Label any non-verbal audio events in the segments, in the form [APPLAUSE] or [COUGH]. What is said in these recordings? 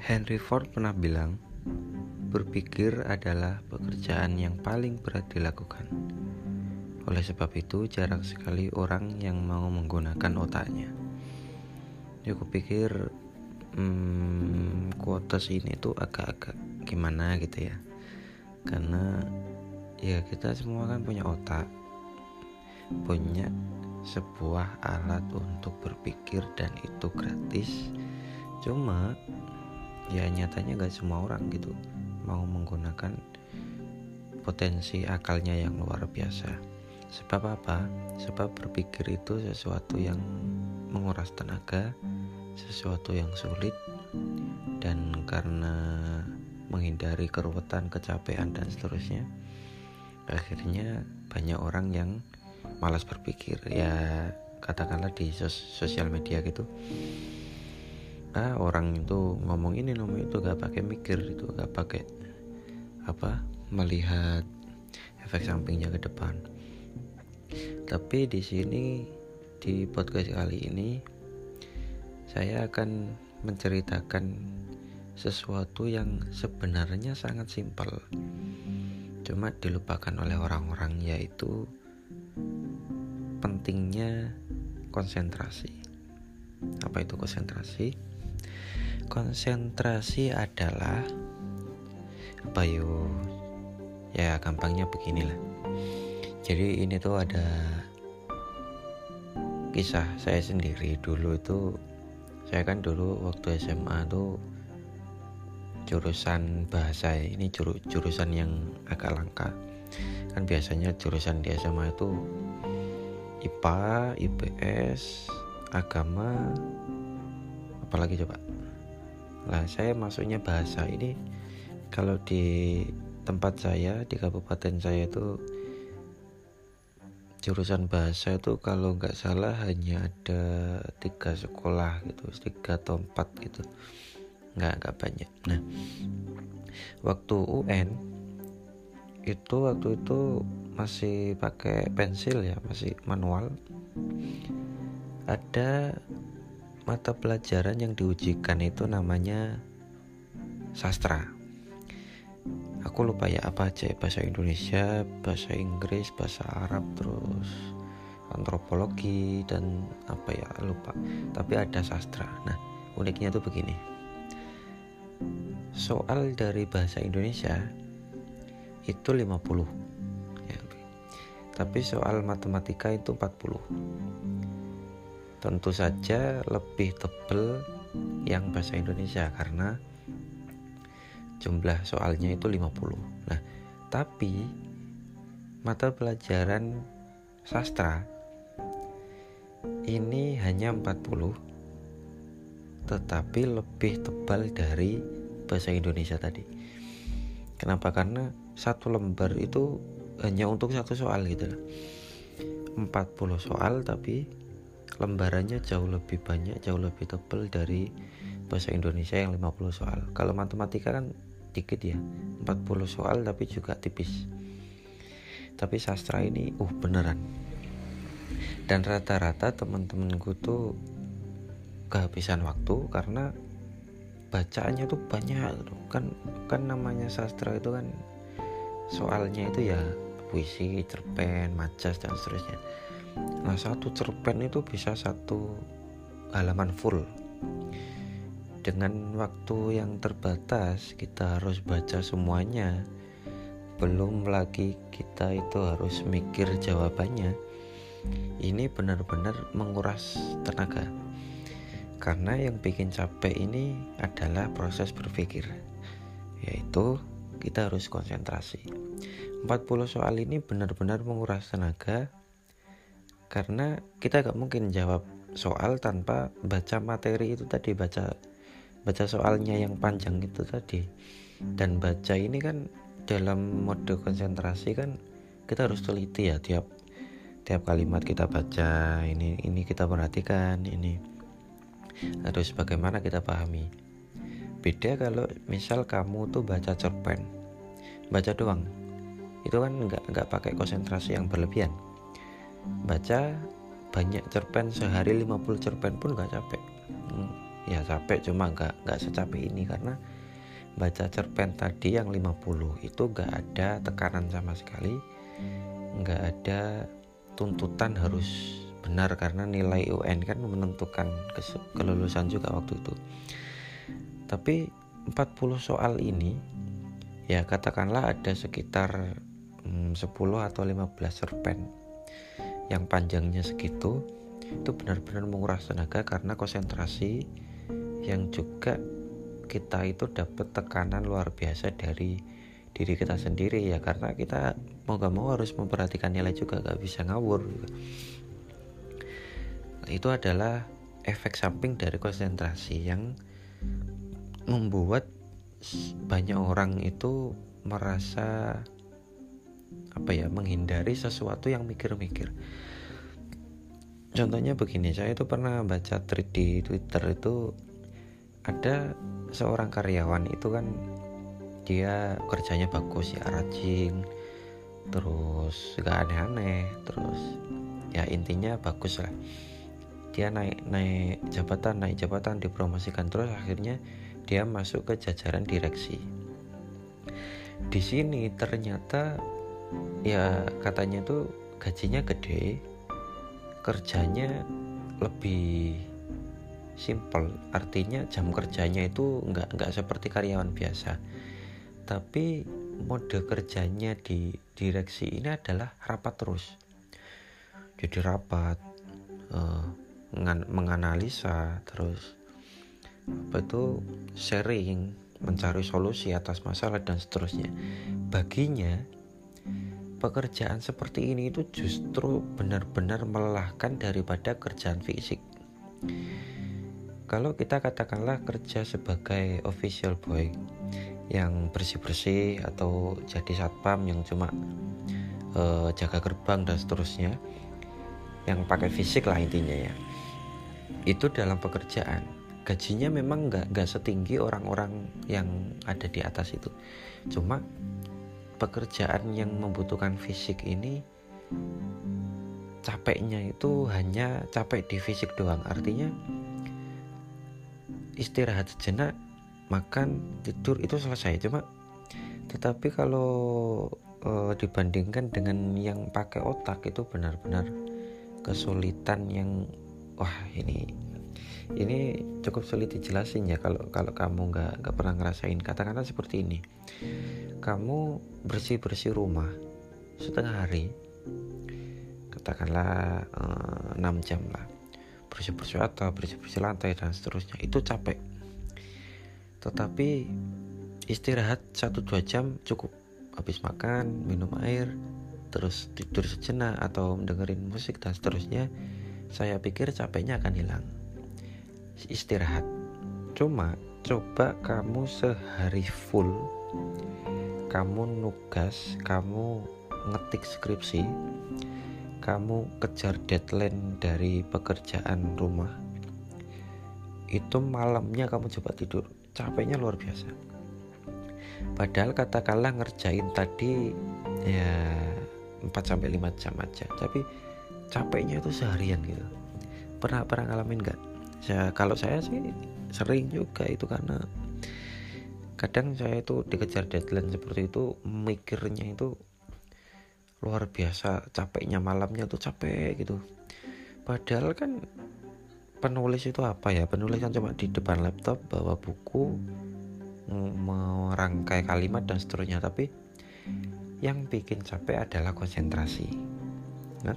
Henry Ford pernah bilang, berpikir adalah pekerjaan yang paling berat dilakukan. Oleh sebab itu, jarang sekali orang yang mau menggunakan otaknya. Ya, aku pikir hmm, quotes ini tuh agak-agak gimana gitu ya. Karena ya kita semua kan punya otak, punya sebuah alat untuk berpikir dan itu gratis. Cuma ya nyatanya gak semua orang gitu mau menggunakan potensi akalnya yang luar biasa sebab apa? sebab berpikir itu sesuatu yang menguras tenaga sesuatu yang sulit dan karena menghindari keruwetan, kecapean dan seterusnya akhirnya banyak orang yang malas berpikir ya katakanlah di sos sosial media gitu ah orang itu ngomong ini ngomong itu gak pakai mikir itu gak pakai apa melihat efek sampingnya ke depan. Tapi di sini di podcast kali ini saya akan menceritakan sesuatu yang sebenarnya sangat simpel cuma dilupakan oleh orang-orang yaitu pentingnya konsentrasi. Apa itu konsentrasi konsentrasi adalah apa yuk ya gampangnya beginilah. Jadi ini tuh ada kisah saya sendiri. Dulu itu saya kan dulu waktu SMA tuh jurusan bahasa ini juru, jurusan yang agak langka. Kan biasanya jurusan di SMA itu IPA, IPS, agama apalagi coba Nah, saya masuknya bahasa ini kalau di tempat saya di kabupaten saya itu jurusan bahasa itu kalau nggak salah hanya ada tiga sekolah gitu tiga atau empat gitu. Nggak nggak banyak. Nah waktu UN itu waktu itu masih pakai pensil ya masih manual. Ada mata pelajaran yang diujikan itu namanya sastra. Aku lupa ya apa aja ya, bahasa Indonesia bahasa Inggris bahasa Arab terus antropologi dan apa ya lupa. Tapi ada sastra. Nah uniknya tuh begini. Soal dari bahasa Indonesia itu 50 ya, tapi soal matematika itu 40 tentu saja lebih tebel yang bahasa Indonesia karena jumlah soalnya itu 50 nah tapi mata pelajaran sastra ini hanya 40 tetapi lebih tebal dari bahasa Indonesia tadi. Kenapa? Karena satu lembar itu hanya untuk satu soal gitu 40 soal tapi lembarannya jauh lebih banyak jauh lebih tebal dari bahasa Indonesia yang 50 soal. Kalau matematika kan dikit ya 40 soal tapi juga tipis. Tapi sastra ini uh beneran. Dan rata-rata teman-temanku tuh kehabisan waktu karena bacaannya tuh banyak kan kan namanya sastra itu kan soalnya itu ya puisi cerpen majas dan seterusnya Nah satu cerpen itu bisa satu halaman full. Dengan waktu yang terbatas kita harus baca semuanya. Belum lagi kita itu harus mikir jawabannya. Ini benar-benar menguras tenaga. Karena yang bikin capek ini adalah proses berpikir Yaitu kita harus konsentrasi. 40 soal ini benar-benar menguras tenaga karena kita gak mungkin jawab soal tanpa baca materi itu tadi baca baca soalnya yang panjang itu tadi. Dan baca ini kan dalam mode konsentrasi kan kita harus teliti ya tiap tiap kalimat kita baca ini ini kita perhatikan ini. Harus bagaimana kita pahami. Beda kalau misal kamu tuh baca cerpen baca doang itu kan nggak nggak pakai konsentrasi yang berlebihan baca banyak cerpen sehari 50 cerpen pun gak capek. Hmm, ya capek cuma nggak nggak secapek ini karena baca cerpen tadi yang 50 itu nggak ada tekanan sama sekali. Nggak ada tuntutan harus benar karena nilai UN kan menentukan kelulusan juga waktu itu. Tapi 40 soal ini ya katakanlah ada sekitar hmm, 10 atau 15 cerpen yang panjangnya segitu itu benar-benar menguras tenaga karena konsentrasi yang juga kita itu dapat tekanan luar biasa dari diri kita sendiri ya karena kita mau gak mau harus memperhatikan nilai juga gak bisa ngawur. Itu adalah efek samping dari konsentrasi yang membuat banyak orang itu merasa apa ya menghindari sesuatu yang mikir-mikir. Contohnya begini saya itu pernah baca tweet di Twitter itu ada seorang karyawan itu kan dia kerjanya bagus ya rajin terus gak aneh-aneh terus ya intinya bagus lah. Dia naik naik jabatan naik jabatan dipromosikan terus akhirnya dia masuk ke jajaran direksi. Di sini ternyata ya katanya tuh gajinya gede kerjanya lebih simple artinya jam kerjanya itu nggak nggak seperti karyawan biasa. Tapi mode kerjanya di direksi ini adalah rapat terus. Jadi rapat uh, menganalisa terus apa itu sharing mencari solusi atas masalah dan seterusnya. Baginya pekerjaan seperti ini itu justru benar-benar melelahkan daripada kerjaan fisik. Kalau kita katakanlah kerja sebagai official boy yang bersih-bersih atau jadi satpam yang cuma uh, jaga gerbang dan seterusnya, yang pakai fisik lah intinya ya. Itu dalam pekerjaan gajinya memang nggak nggak setinggi orang-orang yang ada di atas itu. Cuma pekerjaan yang membutuhkan fisik ini capeknya itu hanya capek di fisik doang. Artinya istirahat sejenak makan tidur itu selesai. Cuma tetapi kalau e, dibandingkan dengan yang pakai otak itu benar-benar kesulitan yang wah ini ini cukup sulit dijelasin ya kalau kalau kamu nggak nggak pernah ngerasain katakanlah seperti ini. Kamu bersih bersih rumah setengah hari katakanlah eh, 6 jam lah. Bersih bersih atau bersih bersih lantai dan seterusnya. Itu capek. Tetapi istirahat 1-2 jam cukup. Habis makan minum air terus tidur sejenak atau dengerin musik dan seterusnya saya pikir capeknya akan hilang istirahat. Cuma coba kamu sehari full kamu nugas kamu ngetik skripsi kamu kejar deadline dari pekerjaan rumah itu malamnya kamu coba tidur. Capeknya luar biasa. Padahal katakanlah ngerjain tadi ya 4 sampai 5 jam aja. Tapi capeknya itu seharian gitu. Pernah pernah ngalamin nggak saya kalau saya sih sering juga itu karena kadang saya itu dikejar deadline seperti itu mikirnya itu luar biasa capeknya malamnya tuh capek gitu. Padahal kan penulis itu apa ya? Penulis kan cuma di depan laptop bawa buku merangkai kalimat dan seterusnya. Tapi yang bikin capek adalah konsentrasi nah,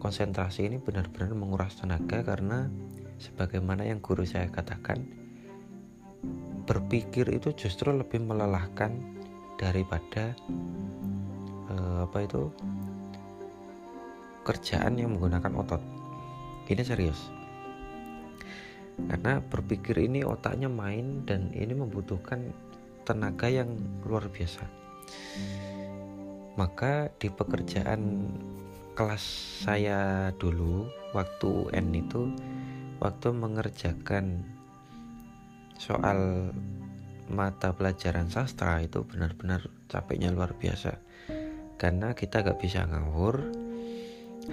konsentrasi ini benar-benar menguras tenaga karena sebagaimana yang guru saya katakan berpikir itu justru lebih melelahkan daripada uh, apa itu kerjaan yang menggunakan otot. Ini serius. Karena berpikir ini otaknya main dan ini membutuhkan tenaga yang luar biasa. Maka di pekerjaan kelas saya dulu waktu N itu waktu mengerjakan soal mata pelajaran sastra itu benar-benar capeknya luar biasa karena kita gak bisa ngawur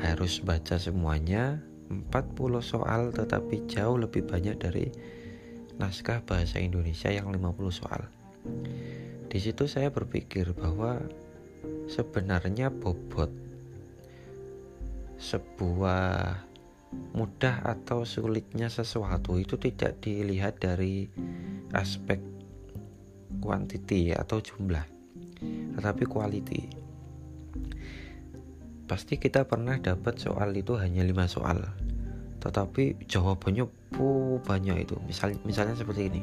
harus baca semuanya 40 soal tetapi jauh lebih banyak dari naskah bahasa Indonesia yang 50 soal. Di situ saya berpikir bahwa sebenarnya bobot sebuah mudah atau sulitnya sesuatu itu tidak dilihat dari aspek kuantiti atau jumlah tetapi quality. Pasti kita pernah dapat soal itu hanya lima soal tetapi jawabannya banyak itu. Misal misalnya seperti ini.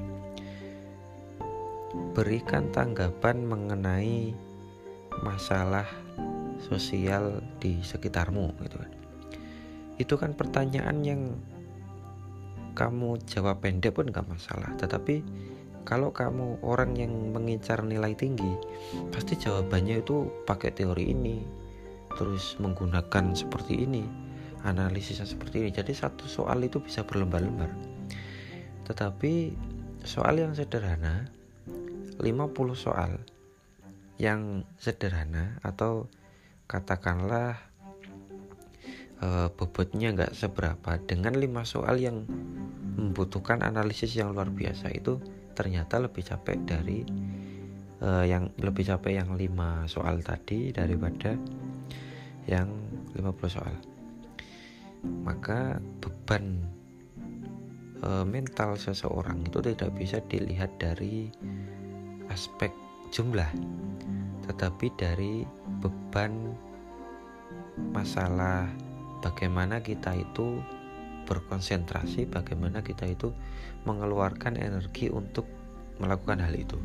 Berikan tanggapan mengenai masalah sosial di sekitarmu gitu kan itu kan pertanyaan yang kamu jawab pendek pun gak masalah. Tetapi kalau kamu orang yang mengincar nilai tinggi pasti jawabannya itu pakai teori ini terus menggunakan seperti ini analisisnya seperti ini. Jadi satu soal itu bisa berlembar-lembar. Tetapi soal yang sederhana 50 soal yang sederhana atau katakanlah uh, bobotnya nggak seberapa. Dengan lima soal yang membutuhkan analisis yang luar biasa itu ternyata lebih capek dari uh, yang lebih capek yang lima soal tadi daripada yang 50 soal. Maka beban uh, mental seseorang itu tidak bisa dilihat dari aspek jumlah tetapi dari beban masalah bagaimana kita itu berkonsentrasi, bagaimana kita itu mengeluarkan energi untuk melakukan hal itu.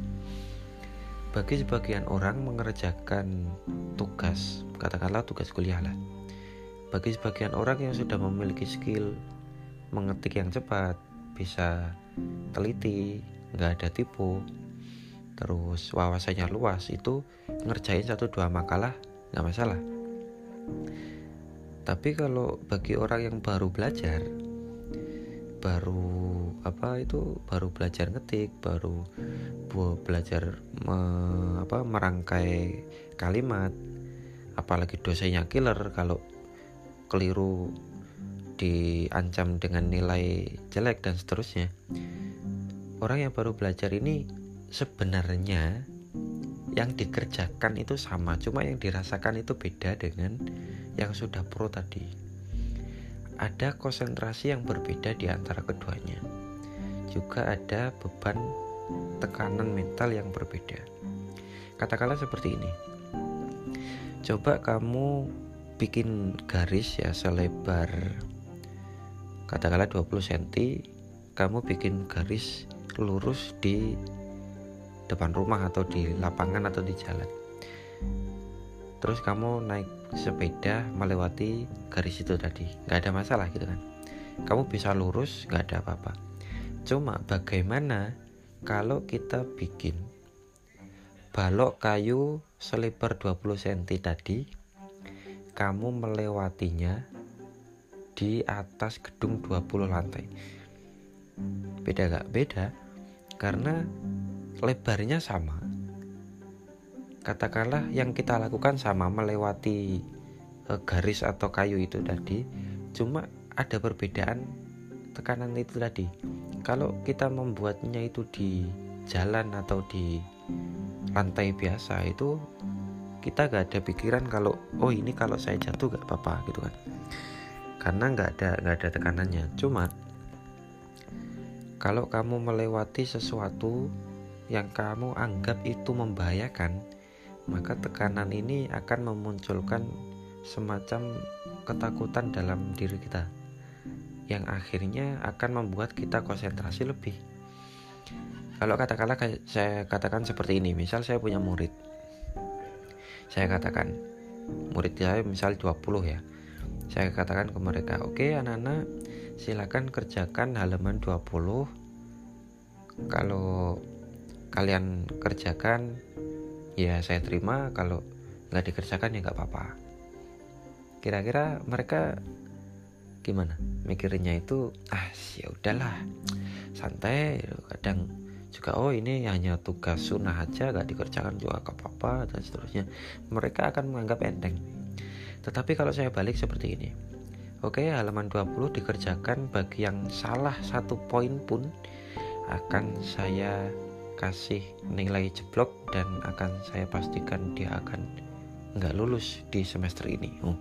Bagi sebagian orang mengerjakan tugas, katakanlah tugas kuliah lah. Bagi sebagian orang yang sudah memiliki skill mengetik yang cepat, bisa teliti, nggak ada tipu, terus wawasannya luas, itu ngerjain satu dua makalah nggak masalah tapi kalau bagi orang yang baru belajar baru apa itu baru belajar ngetik baru belajar me, apa merangkai kalimat apalagi dosanya killer kalau keliru diancam dengan nilai jelek dan seterusnya orang yang baru belajar ini sebenarnya yang dikerjakan itu sama cuma yang dirasakan itu beda dengan yang sudah pro tadi. Ada konsentrasi yang berbeda di antara keduanya. Juga ada beban tekanan mental yang berbeda. Katakanlah seperti ini. Coba kamu bikin garis ya selebar katakanlah 20 cm kamu bikin garis lurus di depan rumah atau di lapangan atau di jalan. Terus kamu naik sepeda melewati garis itu tadi. Nggak ada masalah gitu kan? Kamu bisa lurus nggak ada apa-apa. Cuma bagaimana kalau kita bikin balok kayu selebar 20 cm tadi kamu melewatinya di atas gedung 20 lantai. Beda gak? beda. Karena lebarnya sama katakanlah yang kita lakukan sama melewati uh, garis atau kayu itu tadi cuma ada perbedaan tekanan itu tadi. Kalau kita membuatnya itu di jalan atau di lantai biasa itu kita gak ada pikiran kalau oh ini kalau saya jatuh gak apa-apa gitu kan. Karena nggak ada nggak ada tekanannya. Cuma kalau kamu melewati sesuatu yang kamu anggap itu membahayakan, maka tekanan ini akan memunculkan semacam ketakutan dalam diri kita yang akhirnya akan membuat kita konsentrasi lebih. Kalau katakanlah saya katakan seperti ini, misal saya punya murid. Saya katakan murid saya misal 20 ya. Saya katakan ke mereka, "Oke, anak-anak, silakan kerjakan halaman 20. Kalau kalian kerjakan ya saya terima. Kalau nggak dikerjakan ya nggak apa-apa. Kira-kira mereka gimana? Mikirnya itu ah ya udahlah. Santai. Kadang juga oh ini hanya tugas sunnah aja gak dikerjakan juga gak apa-apa dan seterusnya. Mereka akan menganggap enteng. Tetapi kalau saya balik seperti ini. Oke halaman 20 dikerjakan bagi yang salah satu poin pun akan saya kasih nilai jeblok dan akan saya pastikan dia akan nggak lulus di semester ini. Oh.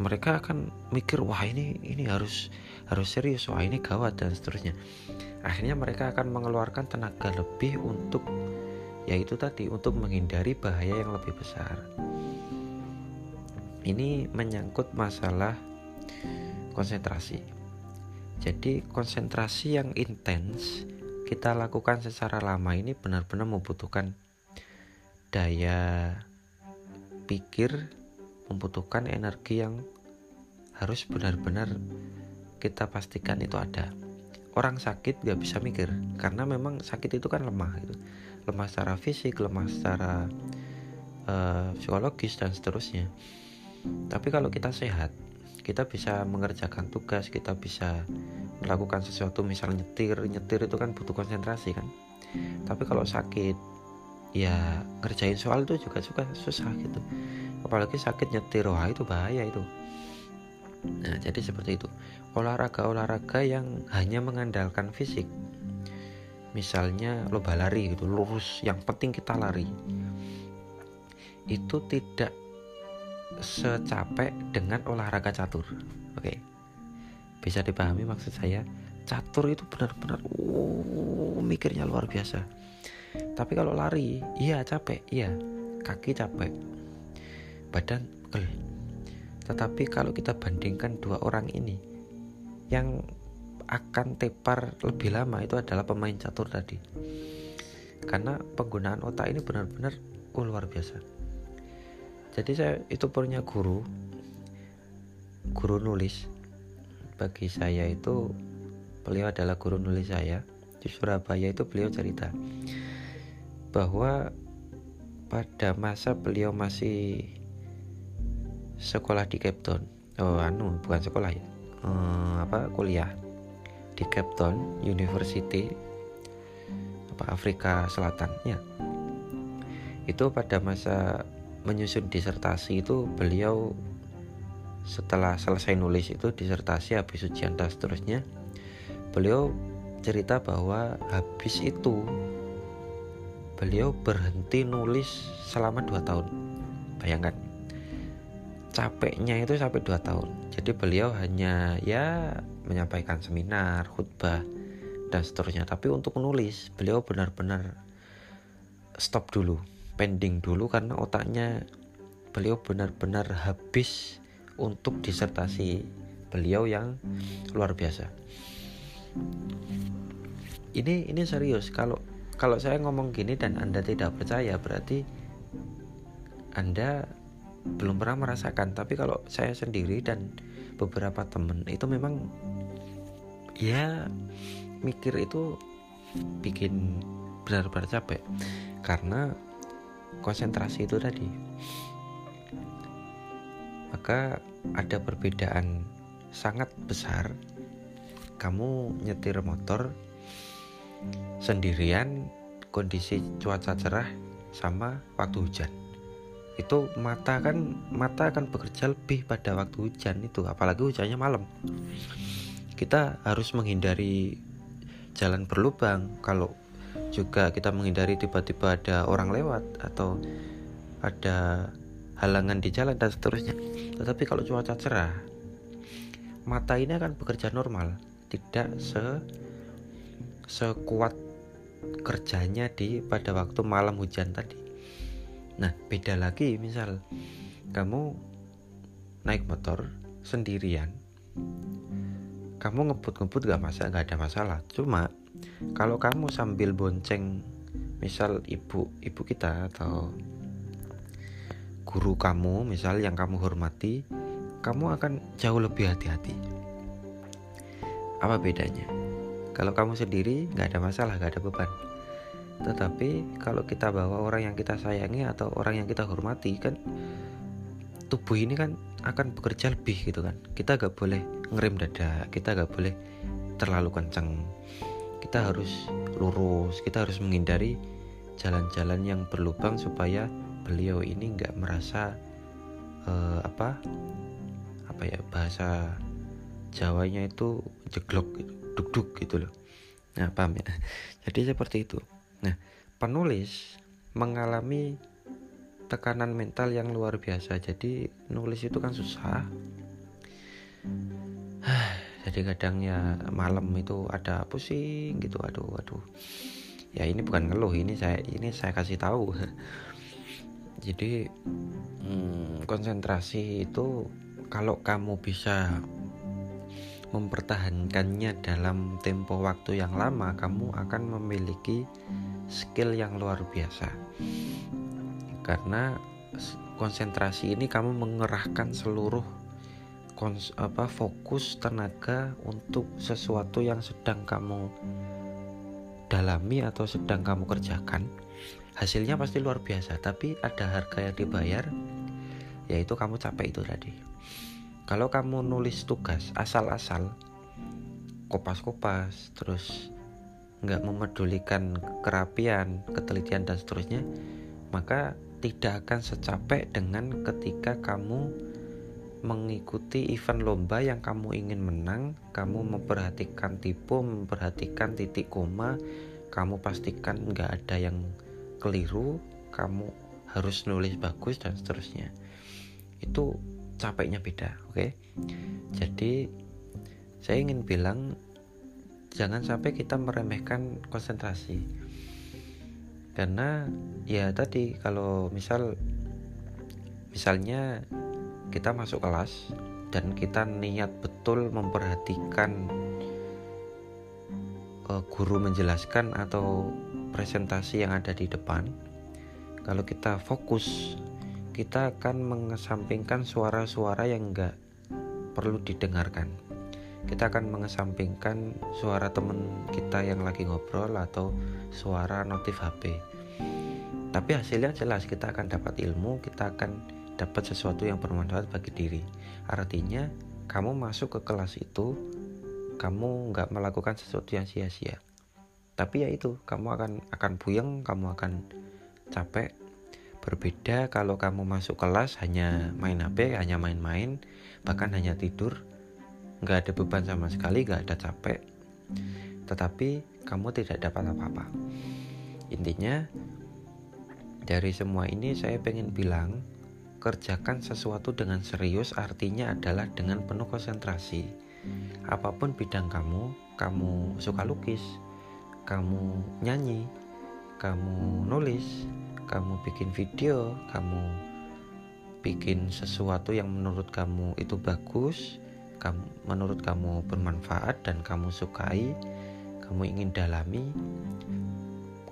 Mereka akan mikir wah ini ini harus harus serius wah ini gawat dan seterusnya. Akhirnya mereka akan mengeluarkan tenaga lebih untuk yaitu tadi untuk menghindari bahaya yang lebih besar. Ini menyangkut masalah konsentrasi. Jadi konsentrasi yang intens kita lakukan secara lama ini benar-benar membutuhkan daya pikir, membutuhkan energi yang harus benar-benar kita pastikan itu ada. Orang sakit gak bisa mikir karena memang sakit itu kan lemah gitu. Lemah secara fisik, lemah secara uh, psikologis dan seterusnya. Tapi kalau kita sehat, kita bisa mengerjakan tugas, kita bisa melakukan sesuatu misal nyetir. Nyetir itu kan butuh konsentrasi kan? Tapi kalau sakit ya ngerjain soal itu juga suka susah gitu. Apalagi sakit nyetir wah itu bahaya itu. Nah jadi seperti itu. Olahraga-olahraga yang hanya mengandalkan fisik. Misalnya lomba lari gitu lurus yang penting kita lari. Itu tidak secapek dengan olahraga catur. Oke. Okay bisa dipahami maksud saya catur itu benar-benar oh, mikirnya luar biasa. Tapi kalau lari iya capek iya. Kaki capek. Badan pegel. Tetapi kalau kita bandingkan dua orang ini yang akan tepar lebih lama itu adalah pemain catur tadi. Karena penggunaan otak ini benar-benar oh, luar biasa jadi saya itu punya guru guru nulis. Bagi saya itu beliau adalah guru nulis saya. Di Surabaya itu beliau cerita bahwa pada masa beliau masih sekolah di Cape oh anu bukan sekolah ya. Hmm, apa kuliah di Cape University apa Afrika Selatan ya. Itu pada masa menyusun disertasi itu beliau setelah selesai nulis itu disertasi habis ujian dan seterusnya beliau cerita bahwa habis itu beliau berhenti nulis selama 2 tahun. Bayangkan capeknya itu sampai 2 tahun. Jadi beliau hanya ya menyampaikan seminar khutbah dan seterusnya. Tapi untuk menulis beliau benar-benar stop dulu pending dulu karena otaknya beliau benar-benar habis untuk disertasi beliau yang luar biasa. Ini ini serius kalau kalau saya ngomong gini dan Anda tidak percaya berarti Anda belum pernah merasakan. Tapi kalau saya sendiri dan beberapa temen itu memang ya mikir itu bikin benar-benar capek karena konsentrasi itu tadi. Maka ada perbedaan sangat besar. Kamu nyetir motor sendirian kondisi cuaca cerah sama waktu hujan. Itu mata kan mata akan bekerja lebih pada waktu hujan itu apalagi hujannya malam. Kita harus menghindari jalan berlubang. Kalau juga kita menghindari tiba-tiba ada orang lewat atau ada halangan di jalan dan seterusnya. Tetapi kalau cuaca cerah, mata ini akan bekerja normal, tidak se sekuat kerjanya di pada waktu malam hujan tadi. Nah, beda lagi misal kamu naik motor sendirian, kamu ngebut-ngebut gak masalah, gak ada masalah. Cuma kalau kamu sambil bonceng, misal ibu ibu kita atau guru kamu, misal yang kamu hormati, kamu akan jauh lebih hati-hati. Apa bedanya? Kalau kamu sendiri nggak ada masalah, nggak ada beban. Tetapi kalau kita bawa orang yang kita sayangi atau orang yang kita hormati kan tubuh ini kan akan bekerja lebih gitu kan. Kita nggak boleh ngerem dada, kita nggak boleh terlalu kenceng. Kita harus lurus, kita harus menghindari jalan-jalan yang berlubang supaya beliau ini nggak merasa uh, apa apa ya bahasa Jawanya itu jeglok duk-duk gitu loh. Nah paham ya? [LAUGHS] Jadi seperti itu. Nah penulis mengalami tekanan mental yang luar biasa. Jadi nulis itu kan susah jadi kadang ya malam itu ada pusing gitu aduh aduh. Ya ini bukan ngeluh ini saya ini saya kasih tahu. [LAUGHS] Jadi hmm, konsentrasi itu kalau kamu bisa mempertahankannya dalam tempo waktu yang lama kamu akan memiliki skill yang luar biasa. Karena konsentrasi ini kamu mengerahkan seluruh kons apa fokus tenaga untuk sesuatu yang sedang kamu dalami atau sedang kamu kerjakan hasilnya pasti luar biasa. Tapi ada harga yang dibayar yaitu kamu capek itu tadi. Kalau kamu nulis tugas asal-asal kopas-kopas terus nggak memedulikan kerapian ketelitian dan seterusnya maka tidak akan secapek dengan ketika kamu mengikuti event lomba yang kamu ingin menang, kamu memperhatikan tipe, memperhatikan titik koma, kamu pastikan nggak ada yang keliru, kamu harus nulis bagus dan seterusnya. Itu capeknya beda, oke? Okay? Jadi saya ingin bilang jangan sampai kita meremehkan konsentrasi. Karena ya tadi kalau misal misalnya kita masuk kelas dan kita niat betul memperhatikan uh, guru menjelaskan atau presentasi yang ada di depan. Kalau kita fokus kita akan mengesampingkan suara-suara yang enggak perlu didengarkan. Kita akan mengesampingkan suara teman kita yang lagi ngobrol atau suara notif HP tapi hasilnya jelas kita akan dapat ilmu kita akan dapat sesuatu yang bermanfaat bagi diri. Artinya, kamu masuk ke kelas itu, kamu nggak melakukan sesuatu yang sia-sia. Tapi ya itu, kamu akan akan puyeng, kamu akan capek. Berbeda kalau kamu masuk kelas hanya main HP, hanya main-main, bahkan hanya tidur, nggak ada beban sama sekali, nggak ada capek. Tetapi kamu tidak dapat apa-apa. Intinya, dari semua ini saya pengen bilang kerjakan sesuatu dengan serius artinya adalah dengan penuh konsentrasi. Apa pun bidang kamu, kamu suka lukis, kamu nyanyi, kamu nulis, kamu bikin video, kamu bikin sesuatu yang menurut kamu itu bagus, kamu menurut kamu bermanfaat dan kamu sukai, kamu ingin dalami,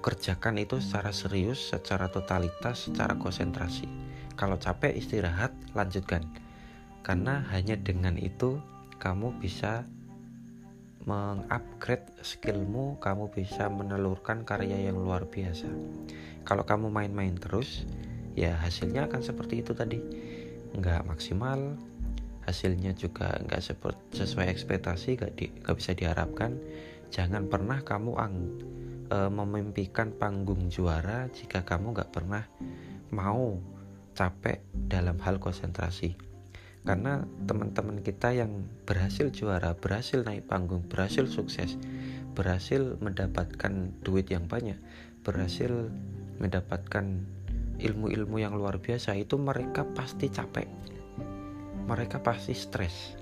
kerjakan itu secara serius, secara totalitas, secara konsentrasi kalau capek istirahat, lanjutkan. Karena hanya dengan itu kamu bisa mengupgrade skillmu, kamu bisa menelurkan karya yang luar biasa. Kalau kamu main-main terus, ya hasilnya akan seperti itu tadi. Nggak maksimal, hasilnya juga nggak sesuai ekspektasi, nggak, di, nggak bisa diharapkan. Jangan pernah kamu ang, e, memimpikan panggung juara jika kamu nggak pernah mau capek dalam hal konsentrasi karena teman-teman kita yang berhasil juara, berhasil naik panggung, berhasil sukses, berhasil mendapatkan duit yang banyak, berhasil mendapatkan ilmu-ilmu yang luar biasa itu mereka pasti capek. Mereka pasti stres.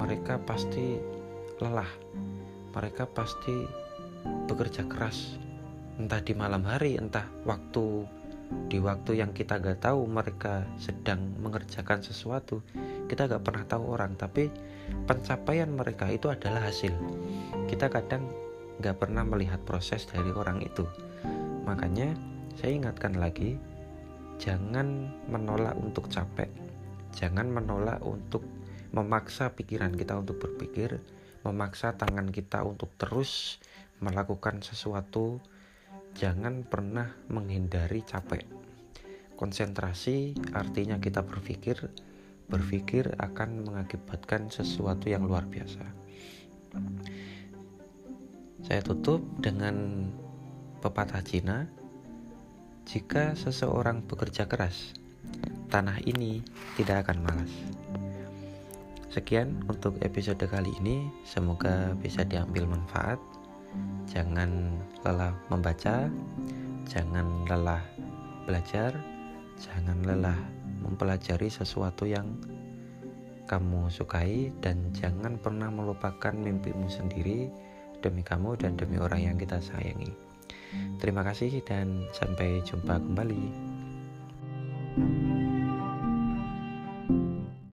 Mereka pasti lelah. Mereka pasti bekerja keras entah di malam hari, entah waktu di waktu yang kita gak tahu mereka sedang mengerjakan sesuatu kita gak pernah tahu orang. Tapi pencapaian mereka itu adalah hasil. Kita kadang gak pernah melihat proses dari orang itu. Makanya saya ingatkan lagi jangan menolak untuk capek. Jangan menolak untuk memaksa pikiran kita untuk berpikir memaksa tangan kita untuk terus melakukan sesuatu jangan pernah menghindari capek. Konsentrasi artinya kita berpikir, berpikir akan mengakibatkan sesuatu yang luar biasa. Saya tutup dengan pepatah Cina, jika seseorang bekerja keras, tanah ini tidak akan malas. Sekian untuk episode kali ini, semoga bisa diambil manfaat. Jangan lelah membaca, jangan lelah belajar, jangan lelah mempelajari sesuatu yang kamu sukai dan jangan pernah melupakan mimpimu sendiri demi kamu dan demi orang yang kita sayangi. Terima kasih dan sampai jumpa kembali. thank you